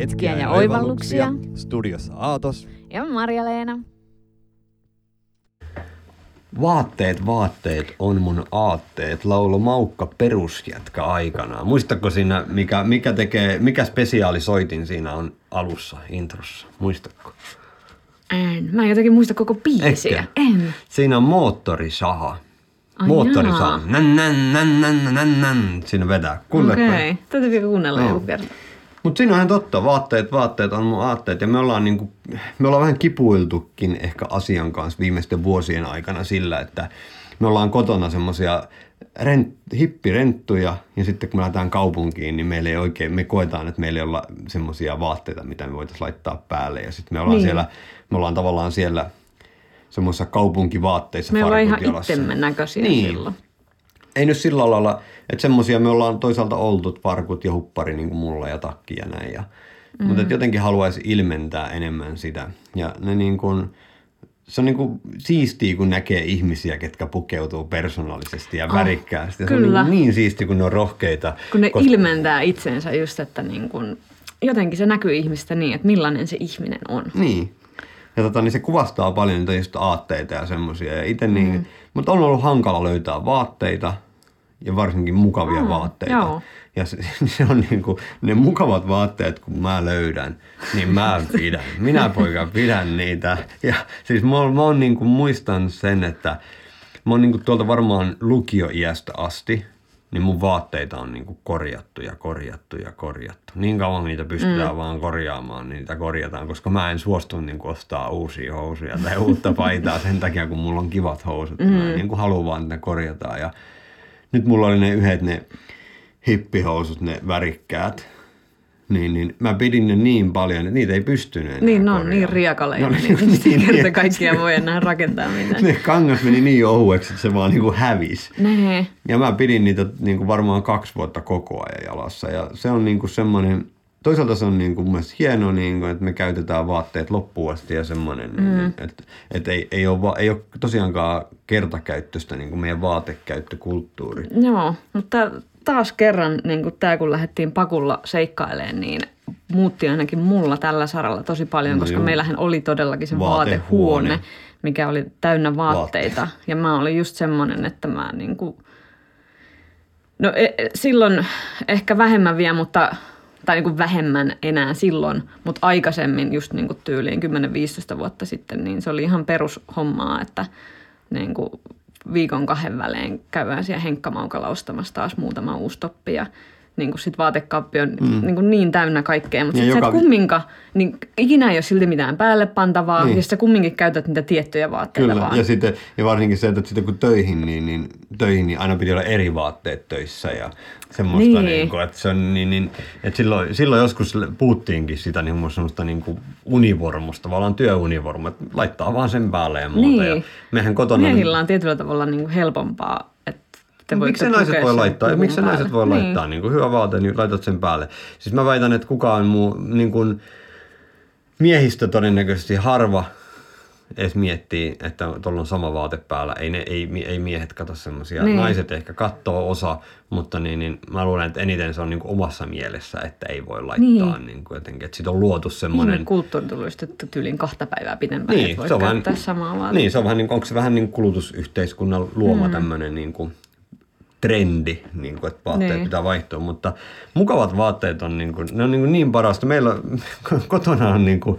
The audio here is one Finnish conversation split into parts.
hetkiä ja oivalluksia. Studiossa Aatos. Ja Marja-Leena. Vaatteet, vaatteet on mun aatteet, laulo Maukka perusjätkä aikanaan. Muistatko siinä, mikä, mikä, tekee, mikä spesiaalisoitin siinä on alussa, introssa? Muistatko? En. Mä en jotenkin muista koko biisiä. Etkö? En. Siinä on moottorisaha. Ai Moottorisaha. Nän, nän, nän, nän, nän, nän. Siinä vetää. Kuuletko? Okei. Okay. Täytyy vielä kuunnella Joo. joku kerta. Mutta siinä on ihan totta, vaatteet, vaatteet on mun aatteet ja me ollaan, niinku, me ollaan vähän kipuiltukin ehkä asian kanssa viimeisten vuosien aikana sillä, että me ollaan kotona semmoisia rent, hippirenttuja ja sitten kun me lähdetään kaupunkiin, niin meillä ei oikein, me koetaan, että meillä ei olla semmoisia vaatteita, mitä me voitaisiin laittaa päälle ja sitten me ollaan Niin. siellä, me ollaan tavallaan siellä semmoisissa kaupunkivaatteissa Me ollaan ihan itsemme näköisiä Niin. silloin. Ei nyt sillä lailla, että semmosia me ollaan toisaalta oltu, farkut ja huppari niin kuin mulla ja takki ja näin. Ja, mm. Mutta jotenkin haluaisi ilmentää enemmän sitä. Ja ne niin kuin, se on niin kuin siistiä, kun näkee ihmisiä, ketkä pukeutuu persoonallisesti ja Oh, värikkäästi. Ja se kyllä. on niin, niin siistiä, kun ne on rohkeita. Kun ne koska- ilmentää itsensä just, että niin kun, jotenkin se näkyy ihmistä niin, että millainen se ihminen on. Niin. Ja tota, niin se kuvastaa paljon niitä just aatteita ja semmoisia. Ja ite niin, mm. Mutta on ollut hankala löytää vaatteita ja varsinkin mukavia Mm, vaatteita. joo. Ja se, se on niin kuin, ne mukavat vaatteet, kun mä löydän, niin mä pidän. Minä poika pidän niitä. Ja siis mä, mä oon niin kuin, muistan sen, että mä oon niin kuin, tuolta varmaan lukioiästä asti, niin mun vaatteita on niin kuin, korjattu ja korjattu ja korjattu. Niin kauan niitä pystytään mm. vaan korjaamaan, niin niitä korjataan, koska mä en suostu niin kuin, ostaa uusia housuja tai uutta paitaa sen takia, kun mulla on kivat housut. Mm. Mä niin kuin, haluan vaan, että ne korjataan. Ja nyt mulla oli ne yhdet ne hippihousut, ne värikkäät. Niin, niin mä pidin ne niin paljon, että niitä ei pystynyt enää Niin, ne on korjaamaan. niin riakaleja. Ne No, niin, niin, kerta niin, kaikkiaan voi enää rakentaa mitään. Ne kangas meni niin ohueksi, että se vaan niinku hävisi. Nee. Ja mä pidin niitä niinku varmaan kaksi vuotta koko ajan jalassa. Ja se on niinku semmoinen, toisaalta se on niinku mun mielestä hienoa, niinku, että me käytetään vaatteet loppuun asti ja semmoinen, mm. että et ei, ei, ole, ei ole tosiaankaan kertakäyttöistä niinku meidän vaatekäyttökulttuuri. Joo, mutta taas kerran, niin kun tämä kun lähdettiin pakulla seikkailemaan, niin muutti ainakin mulla tällä saralla tosi paljon, No koska joo. meillähän oli todellakin se Vaatehuone. vaatehuone, mikä oli täynnä vaatteita. Ja mä olin just semmoinen, että mä niin kuin, no e- e- silloin ehkä vähemmän vielä, mutta tai niin kuin vähemmän enää silloin, mutta aikaisemmin just niin kuin tyyliin 10-15 vuotta sitten, niin se oli ihan perushommaa, että niin kuin viikon kahden välein käydään siellä henkkamaukalla ostamassa taas muutama uusi toppi ja niin kuin sit vaatekaappi on mm. niin, kuin niin täynnä kaikkea, mutta Ja sit sä joka et kumminkaan, niin ikinä ei ole silti mitään päälle pantavaa Niin. ja sä kumminkin käytät niitä tiettyjä vaatteita Kyllä, vaan. ja, sitten, ja varsinkin se, että sitten kun töihin, niin, niin, töihin, niin aina piti olla eri vaatteet töissä ja semmoista, Niin. niin. Kuin, että, se on, niin, niin, että silloin, silloin joskus puhuttiinkin sitä niin semmoista niin kuin univormusta, tavallaan työunivormu, että laittaa vaan sen päälle ja muuta. Niin. Ja mehän kotona... Miehillä on tietyllä tavalla niin kuin helpompaa, että Miksi se naiset pukea voi sen laittaa? Miksi se naiset voi laittaa? Niin kuin hyvä vaate, niin laitat sen päälle. Siis mä väitän, että kukaan muu, niin kuin miehistä todennäköisesti harva edes miettii, että tuolla on sama vaate päällä. Ei, ne, ei, ei miehet kato semmoisia. Niin. Naiset ehkä katsoo osa, mutta niin, niin, mä luulen, että eniten se on niin kuin omassa mielessä, että ei voi laittaa niin. Niin kuin jotenkin. Että siitä on luotu semmoinen... Ihme kulttuuri tuli että tyyliin kahta päivää pidempään, Niin, että voit se on vähän, käyttää samaa vaatetta. niin, se on vähän niin, onko se vähän niin kulutusyhteiskunnan luoma mm. tämmöinen niin kuin trendi, niin kuin, että vaatteet Niin. pitää vaihtua, mutta mukavat vaatteet on niin, kuin, ne on niin, kuin niin parasta. Meillä kotona on, niin kuin,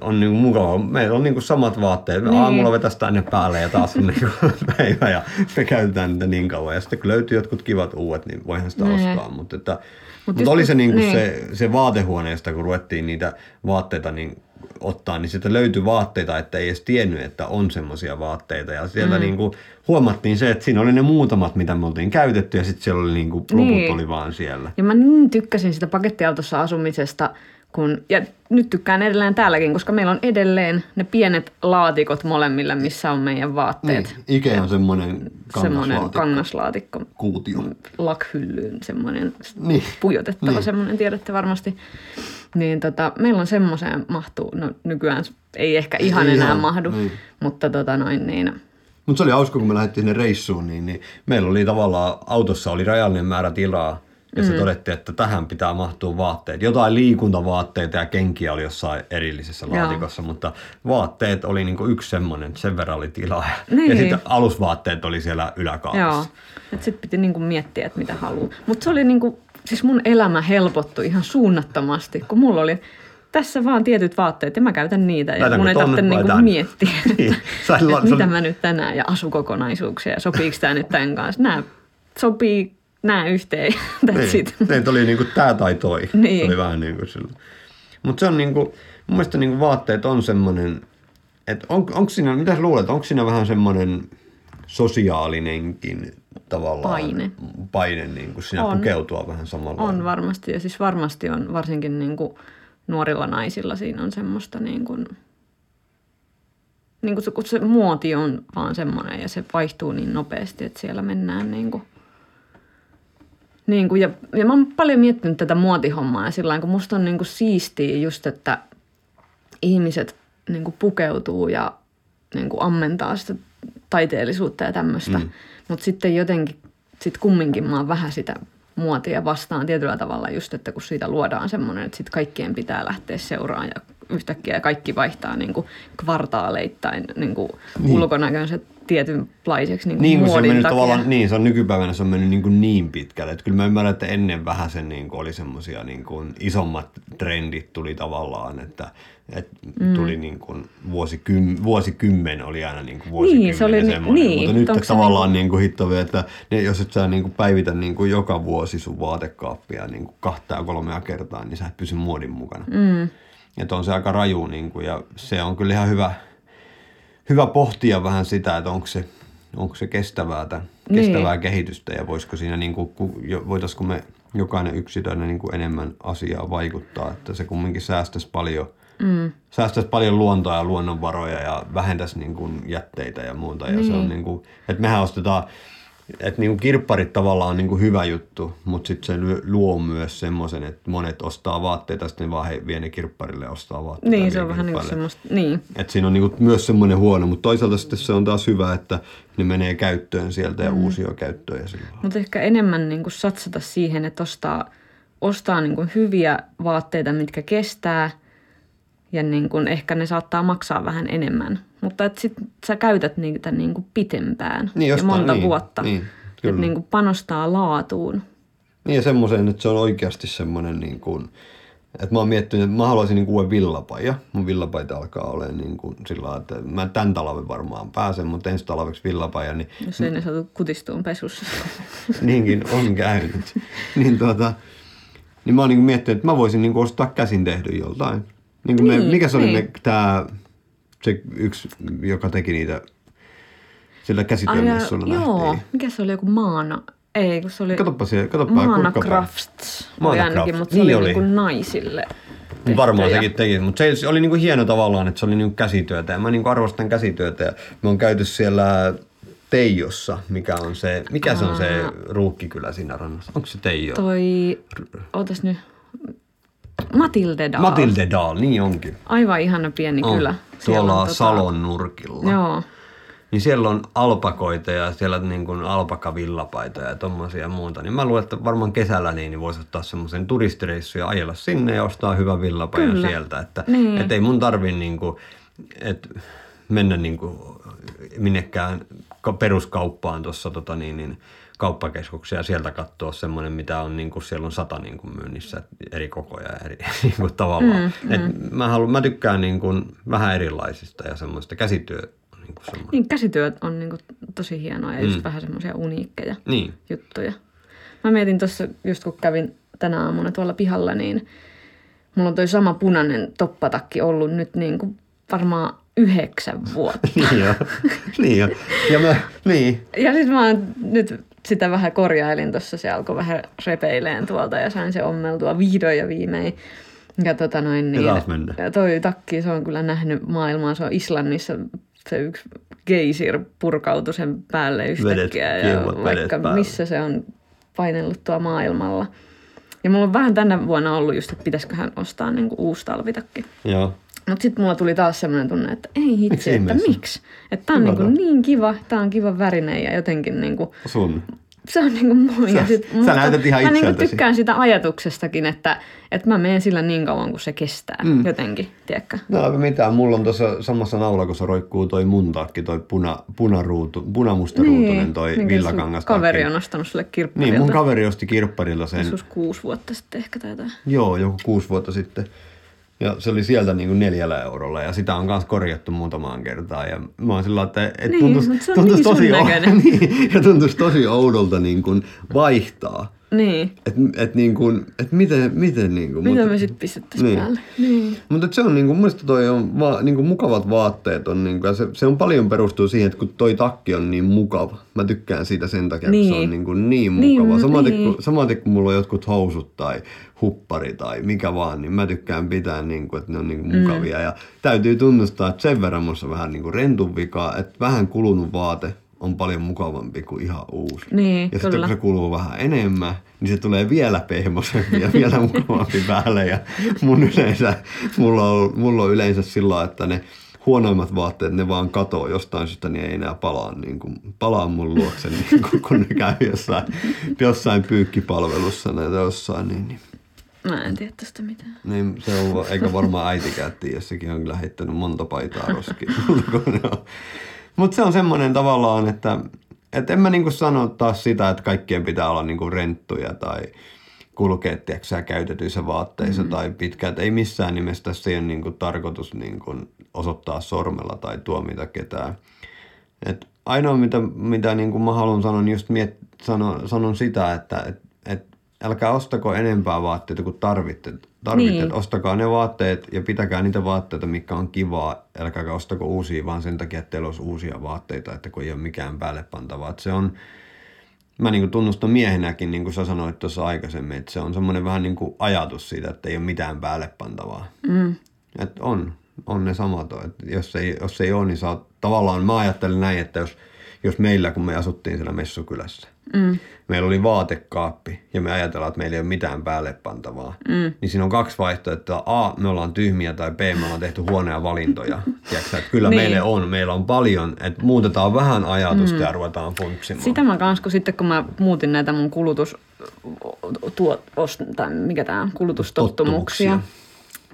on niin kuin mukava, meillä on niin kuin samat vaatteet. Me Niin. aamulla vetäisi tänne päälle ja taas on niin kuin päivä ja me käytetään niitä niin kauan. Ja sitten kun löytyy jotkut kivat uudet, niin voihan sitä Niin. ostaa. Mutta, että, Mut mutta just oli se, niin kuin niin. se, se vaatehuoneesta, kun ruvettiin niitä vaatteita niin ottaa, niin sieltä löytyi vaatteita, että ei edes tiennyt, että on semmoisia vaatteita. Ja sieltä mm. niin kuin huomattiin se, että siinä oli ne muutamat, mitä me oltiin käytetty, ja sitten siellä oli niin kuin, loput Niin. oli vaan siellä. Ja mä niin tykkäsin sitä pakettiautossa asumisesta, kun, ja nyt tykkään edelleen täälläkin, koska meillä on edelleen ne pienet laatikot molemmilla, missä on meidän vaatteet. Niin, Ike on semmoinen Semmoinen kangaslaatikko. kangaslaatikko, Kuutio. lakhyllyyn, semmoinen Niin. pujotettava Niin. semmoinen, tiedätte varmasti. Niin tota, meillä on semmoiseen mahtuu, no nykyään ei ehkä ihan Ei enää ihan, mahdu, niin. mutta tota noin niin, Mutta se oli hauska, kun me lähdettiin sinne reissuun, niin, niin meillä oli tavallaan, autossa oli rajallinen määrä tilaa, Ja se todettiin, että tähän pitää mahtua vaatteet. Jotain liikuntavaatteita ja kenkiä oli jossain erillisessä Joo. laatikossa, mutta vaatteet oli niinku yksi semmoinen, sen verran oli tilaa. Niin. Ja sitten alusvaatteet oli siellä yläkaapissa. Joo. Sitten piti niinku miettiä, että mitä haluaa. Mutta se oli niinku, siis mun elämä helpottui ihan suunnattomasti, kun mulla oli tässä vaan tietyt vaatteet ja mä käytän niitä. Ja Laitanko mun ei tarvitse niinku miettiä, Niin. että, se mitä mä nyt tänään ja asukokonaisuuksia ja sopiiko tämä nyt tämän kanssa. Nämä sopii nämä yhteen. That's Niin, it. niin oli niinku tää tai toi. Niin. Oli vähän niinku sillä. Mutta se on niinku, mun mielestä niinku vaatteet on semmoinen, että on, onko siinä, mitä luulet, onko siinä vähän semmoinen sosiaalinenkin tavallaan Paine. paine niin kuin siinä On. pukeutua vähän samalla On varmasti ja siis varmasti on varsinkin niin kuin nuorilla naisilla siinä on semmoista niin kuin, niin kuin se, kun se muoti on vaan semmoinen ja se vaihtuu niin nopeasti, että siellä mennään niin kuin, niin kuin, ja, ja mä oon paljon miettinyt tätä muotihommaa ja sillä kun musta on niin kuin siistiä just, että ihmiset niin kuin pukeutuu ja niin kuin ammentaa sitä taiteellisuutta ja tämmöistä. Mm. Mutta sitten jotenkin, sit kumminkin mä oon vähän sitä muotia vastaan tietyllä tavalla just, että kun siitä luodaan semmoinen, että sitten kaikkien pitää lähteä seuraan ja yhtäkkiä kaikki vaihtaa niin kuin kvartaaleittain niin kuin niin. ulkonäkönsä tietynlaiseksi niin kuin Niin kuin se on muodin takia. tavallaan, niin se on nykypäivänä se on mennyt niin, kuin niin pitkälle. Että kyllä mä ymmärrän, että ennen vähän sen niin kuin oli semmoisia niin kuin isommat trendit tuli tavallaan, että, että mm. tuli niin kuin vuosikym, vuosikymmen oli aina niin kuin vuosikymmen Niin, se oli semmoinen. niin, Mutta nyt se tavallaan niin kuin hitto vielä, että ne, jos et sä niin kuin päivitä niin kuin joka vuosi sun vaatekaappia niin kuin kahta ja kolmea kertaa, niin sä et pysy muodin mukana. Mm. Että on se aika raju niin kuin, ja se on kyllä ihan hyvä, hyvä pohtia vähän sitä, että onko se, onko se kestävää, tämän, Niin. kestävää kehitystä ja voisiko siinä, niin kuin, voitaisiko me jokainen yksilönä niin kuin enemmän asiaa vaikuttaa, että se kumminkin säästäisi paljon, mm. säästäisi paljon luontoa ja luonnonvaroja ja vähentäisi niin kuin jätteitä ja muuta. Ja se on niin kuin, että mehän ostetaan, että niin kuin kirpparit tavallaan on niin kuin hyvä juttu, mutta sitten se luo myös semmoisen, että monet ostaa vaatteita, sitten ne vaan he, vie ne kirpparille ostaa vaatteita. Niin, se on vähän niin kirpparille. semmoista, niin. Et siinä on niinku myös semmoinen huono, mutta toisaalta sitten se on taas hyvä, että ne menee käyttöön sieltä ja mm. uusia käyttöön. Mutta ehkä enemmän niin kuin satsata siihen, että ostaa, ostaa niin kuin hyviä vaatteita, mitkä kestää ja niin kuin ehkä ne saattaa maksaa vähän enemmän. Mutta että sit sä käytät niitä niin kuin pitempään Niin, ja jostain- monta niin, vuotta. niin, että niin kuin panostaa laatuun. Niin ja semmoiseen, että se on oikeasti semmoinen, niin kuin, että mä oon miettinyt, että mä haluaisin niin kuin uuden villapaja. Mun villapaita alkaa olemaan niin kuin sillä että mä tämän talven varmaan pääsen, mutta ensi talveksi villapaja, niin Jos ei ne saatu kutistuun pesussa. niinkin on käynyt. niin, tuota, niin mä oon niin miettinyt, että mä voisin niin ostaa käsin tehdyn joltain. Niin kuin me, Niin, mikä se oli niin. me, tää, se yksi, joka teki niitä sillä käsityömessuilla joo, nähtiin. mikä se oli joku maana? Ei, kun se oli Katoppa siellä, katoppa Maana kurkkapa. Crafts. Oli Maana ainakin, Crafts, mutta se niin oli, oli. niin kuin naisille. Varmaan sekin teki, mutta se, oli niinku hieno tavallaan, että se oli niinku käsityötä ja mä niinku arvostan käsityötä ja me on käyty siellä Teijossa, mikä on se, mikä se on se ruuhkikylä siinä rannassa? Onko se Teijo? Toi, ootas nyt, Matilde Dahl. Matilde Dahl, niin onkin. Aivan ihana pieni On. kylä. Siellä Tuolla on tota- Salon nurkilla. Joo. Niin siellä on alpakoita ja siellä niin kuin alpakavillapaitoja ja tommosia ja muuta. Niin mä luulen, että varmaan kesällä niin, niin voisi ottaa semmoisen turistireissun ja ajella sinne ja ostaa hyvän villapajan Kyllä. sieltä. Että Niin. et ei mun tarvi niin kuin, et mennä niin kuin minnekään peruskauppaan tuossa tota niin, niin, kauppakeskuksia ja sieltä katsoa semmoinen, mitä on, niin kuin, siellä on sata niin kuin myynnissä eri kokoja ja eri niin kuin, tavallaan. Mm, Et mä, haluan, mä tykkään niin kuin, vähän erilaisista ja semmoista käsityö on niin kuin semmoinen. Niin käsityöt on niinku tosi hienoa ja just vähän semmoisia uniikkeja Niin. juttuja. Mä mietin tuossa, just kun kävin tänä aamuna tuolla pihalla, niin mulla on toi sama punainen toppatakki ollut nyt niinku varmaan yhdeksän vuotta. niin joo. niin joo. Ja mä, niin. Ja sitten mä oon nyt sitä vähän korjailin tuossa, se alkoi vähän repeileen tuolta ja sain se ommeltua vihdoin ja viimein. Ja tota noin niin. ja toi takki, se on kyllä nähnyt maailmaa, se on Islannissa se yksi geysir purkautui sen päälle yhtäkkiä Vedet, ja vaikka päälle. missä se on painellut tuo maailmalla. Ja mulla on vähän tänä vuonna ollut just, että pitäisiköhän ostaa niinku uusi talvitakki. Joo. Mutta sitten mulla tuli taas semmoinen tunne, että ei Miksi hitsi, että ihmeessä? miksi. Että tää on Hyvä niinku niin kiva, tää on kiva värinen ja jotenkin niinku, Sun. se on niinku mun. Sä- ja sit, sä näytät ihan Mä niinku itseltäsi. tykkään sitä ajatuksestakin, että, että mä menen sillä niin kauan kuin se kestää mm. jotenkin, tiedätkö? No mitään, mulla on tuossa samassa naulakossa roikkuu toi mun takki, toi puna, punaruutu, punamustaruutunen toi minkä sun villakangas Niin, Kaveri on ostanut sulle kirpparilta. Niin, mun kaveri osti kirpparilla sen, Joskus kuusi vuotta sitten ehkä tai jotain. joo, joku kuusi vuotta sitten. Ja se oli sieltä niin kuin neljällä eurolla ja sitä on myös korjattu muutamaan kertaan. Ja mä oon sillä että et Niin, tuntuisi, tuntuisi niin tosi, näköinen. niin, ja tuntuisi tosi oudolta niin kuin vaihtaa. Niin. Että et niin kuin, et miten, miten niin kuin. Mitä mut- me sitten pistettäisiin Niin. päälle? Niin. Mutta se on niinku, mun mielestä toi on va, niinku mukavat vaatteet on niinku, ja se, se, on paljon perustuu siihen, että kun toi takki on niin mukava. Mä tykkään siitä sen takia, niin. että se Niin. on niinku niin Niin, mukava. Samaten, niin. kun, samaten kun mulla on jotkut housut tai huppari tai mikä vaan, niin mä tykkään pitää niinku, että ne on niinku mukavia. Mm. Ja täytyy tunnustaa, että sen verran musta on vähän niinku rentun vikaa, että vähän kulunut vaate on paljon mukavampi kuin ihan uusi. Niin, ja sitten kun se kuluu vähän enemmän, niin se tulee vielä pehmoisempi ja vielä mukavampi päälle. Ja mun yleensä, mulla on, mulla on yleensä sillä että ne huonoimmat vaatteet, ne vaan katoo jostain syystä, niin ei enää palaa, niin kuin, palaa mun luokse, niin kuin, kun ne käy jossain, jossain pyykkipalvelussa tai jossain. Niin, niin, Mä en tiedä tästä mitään. niin se on, eikä varmaan äitikään tiedä, sekin on kyllä heittänyt monta paitaa roskiin. Mutta se on semmoinen tavallaan, että et en mä niinku sano taas sitä, että kaikkien pitää olla niinku renttuja tai kulkea tiedätkö, sä, käytetyissä vaatteissa mm. tai pitkät. Ei missään nimessä ole niinku tarkoitus niinku osoittaa sormella tai tuomita ketään. Et ainoa, mitä, mitä niin kuin mä haluan sanoa, niin just miet, sanon, sanon sitä, että et, et älkää ostako enempää vaatteita kuin tarvitte. Tarvitte. Niin. Ostakaa ne vaatteet ja pitäkää niitä vaatteita, mikä on kivaa. Älkääkä ostako uusia vaan sen takia, että teillä olisi uusia vaatteita, että kun ei ole mikään päälle pantavaa. Se on, mä niin tunnustan miehenäkin, niin kuin sä sanoit tuossa aikaisemmin, että se on semmoinen vähän niin kuin ajatus siitä, että ei ole mitään päälle pantavaa. Mm. Et on, on ne samat. Et jos, ei, jos ei ole, niin oot, tavallaan mä ajattelen näin, että jos, jos meillä, kun me asuttiin siellä messukylässä, Mm. meillä oli vaatekaappi ja me ajatellaan, että meillä ei ole mitään päälle pantavaa, mm. niin siinä on kaksi vaihtoehtoa. A, me ollaan tyhmiä tai B, me ollaan tehty huonoja valintoja. Tiedätkö, että kyllä Niin. meille on, meillä on paljon, että muutetaan vähän ajatusta mm. ja ruvetaan funksimaan. Sitä mä kans, kun sitten kun mä muutin näitä mun kulutus, tuot, ost, tai mikä tää on, kulutustottumuksia, Tottumuksia.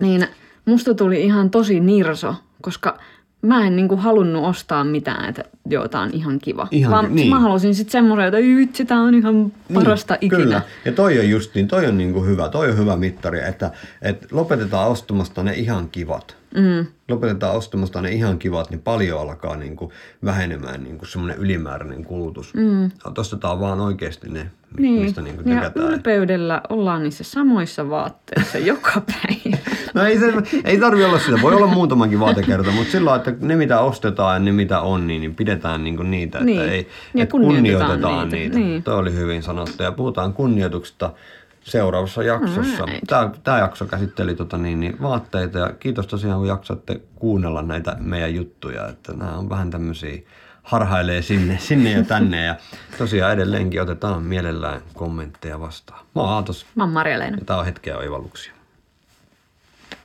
niin musta tuli ihan tosi nirso, koska mä en niinku halunnut ostaa mitään, että joo, tää on ihan kiva. Ihan- Vaan niin. mä halusin sitten semmoisen, että "Ei vitsi, tää on ihan parasta niin, ikinä. Kyllä. Ja toi on just niin, toi on niinku hyvä, toi on hyvä mittari, että, että lopetetaan ostamasta ne ihan kivat. Mm. Lopetetaan ostamasta ne ihan kivat, niin paljon alkaa niinku vähenemään niinku semmoinen ylimääräinen kulutus. Mm. Ostetaan vaan oikeasti ne, Niin. mistä niinku ja tykätään. ylpeydellä ollaan niissä samoissa vaatteissa joka päivä. No ei, se, ei tarvi olla sitä, voi olla muutamankin vaatekerta, mutta sillä lailla, että ne mitä ostetaan ja ne mitä on, niin, niin pidetään niinku niitä, että Niin. ei, Ja että kunnioitetaan kunnioitetaan niitä. niitä. Niin. Tuo oli hyvin sanottu ja puhutaan kunnioituksesta seuraavassa jaksossa. Alright. Tämä, tämä jakso käsitteli tota niin, niin vaatteita ja kiitos tosiaan kun jaksatte kuunnella näitä meidän juttuja, että nämä on vähän tämmöisiä harhailee sinne, sinne ja tänne ja tosiaan edelleenkin otetaan mielellään kommentteja vastaan. Mä oon Aatos Mä oon Marja-Leena. ja tämä on hetkeä oivalluksia.